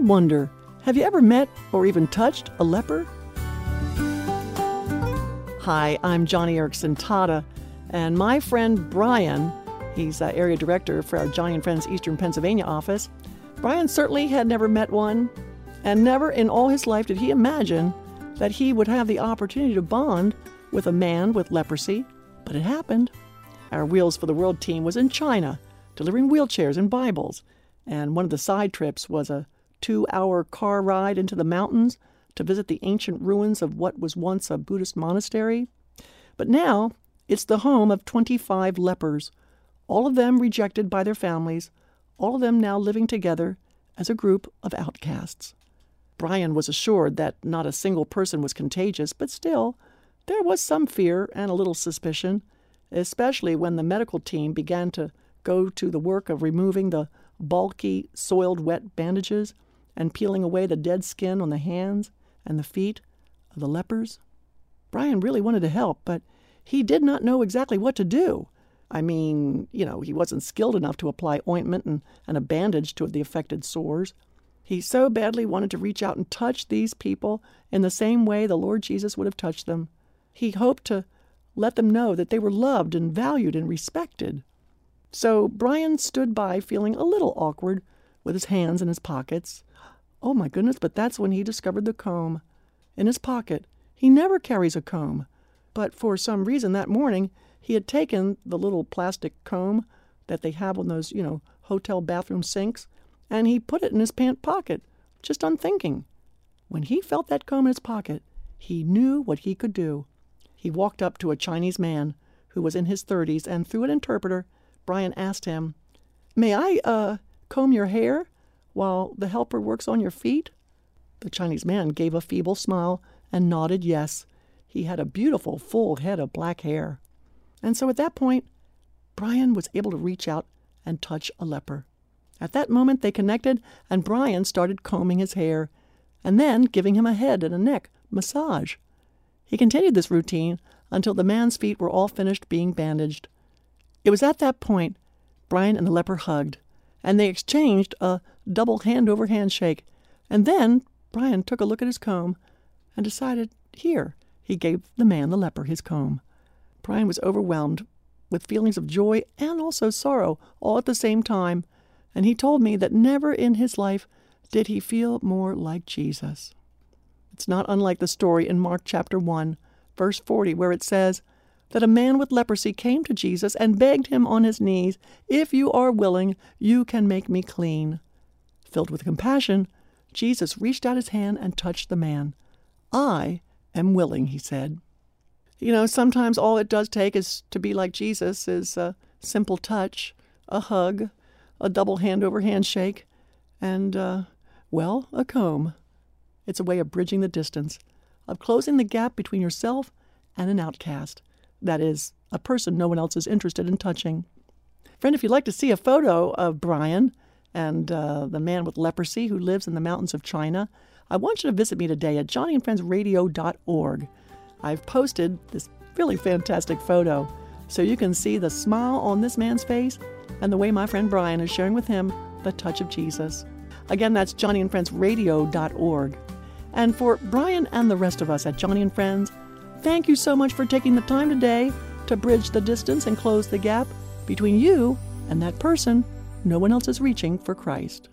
wonder have you ever met or even touched a leper? Hi, I'm Joni Eareckson Tada, and my friend Brian, he's uh, area director for our and Friends Eastern Pennsylvania office. Brian certainly had never met one, and never in all his life did he imagine that he would have the opportunity to bond with a man with leprosy, but it happened. Our Wheels for the World team was in China, delivering wheelchairs and Bibles, and one of the side trips was a two hour car ride into the mountains to visit the ancient ruins of what was once a Buddhist monastery. But now it's the home of 25 lepers, all of them rejected by their families, all of them now living together as a group of outcasts. Brian was assured that not a single person was contagious, but still, there was some fear and a little suspicion, especially when the medical team began to go to the work of removing the bulky, soiled wet bandages and peeling away the dead skin on the hands and the feet of the lepers. Brian really wanted to help, but he did not know exactly what to do. I mean, you know, he wasn't skilled enough to apply ointment and, and a bandage to the affected sores. He so badly wanted to reach out and touch these people in the same way the Lord Jesus would have touched them. He hoped to let them know that they were loved and valued and respected. So Brian stood by feeling a little awkward with his hands in his pockets. Oh my goodness, but that's when he discovered the comb in his pocket. He never carries a comb. But for some reason that morning he had taken the little plastic comb that they have on those, you know, hotel bathroom sinks, and he put it in his pant pocket, just unthinking. When he felt that comb in his pocket, he knew what he could do. He walked up to a Chinese man who was in his thirties, and through an interpreter, Brian asked him, May I, uh, comb your hair while the helper works on your feet? The Chinese man gave a feeble smile and nodded yes. He had a beautiful full head of black hair. And so at that point, Brian was able to reach out and touch a leper. At that moment, they connected, and Brian started combing his hair and then giving him a head and a neck massage. He continued this routine until the man's feet were all finished being bandaged. It was at that point Brian and the leper hugged, and they exchanged a double hand over handshake. And then Brian took a look at his comb and decided, here, he gave the man, the leper, his comb. Brian was overwhelmed with feelings of joy and also sorrow all at the same time, and he told me that never in his life did he feel more like Jesus. It's not unlike the story in Mark chapter 1, verse 40, where it says that a man with leprosy came to Jesus and begged him on his knees, If you are willing, you can make me clean. Filled with compassion, Jesus reached out his hand and touched the man. I am willing, he said. You know, sometimes all it does take is to be like Jesus is a simple touch, a hug, a double hand over handshake, and, uh, well, a comb. It's a way of bridging the distance, of closing the gap between yourself and an outcast. That is, a person no one else is interested in touching. Friend, if you'd like to see a photo of Brian, and uh, the man with leprosy who lives in the mountains of China, I want you to visit me today at joniandfriendsradio.org. I've posted this really fantastic photo so you can see the smile on this man's face and the way my friend Brian is sharing with him the touch of Jesus. Again, that's joniandfriendsradio.org. And for Brian and the rest of us at Joni and Friends, thank you so much for taking the time today to bridge the distance and close the gap between you and that person no one else is reaching for Christ.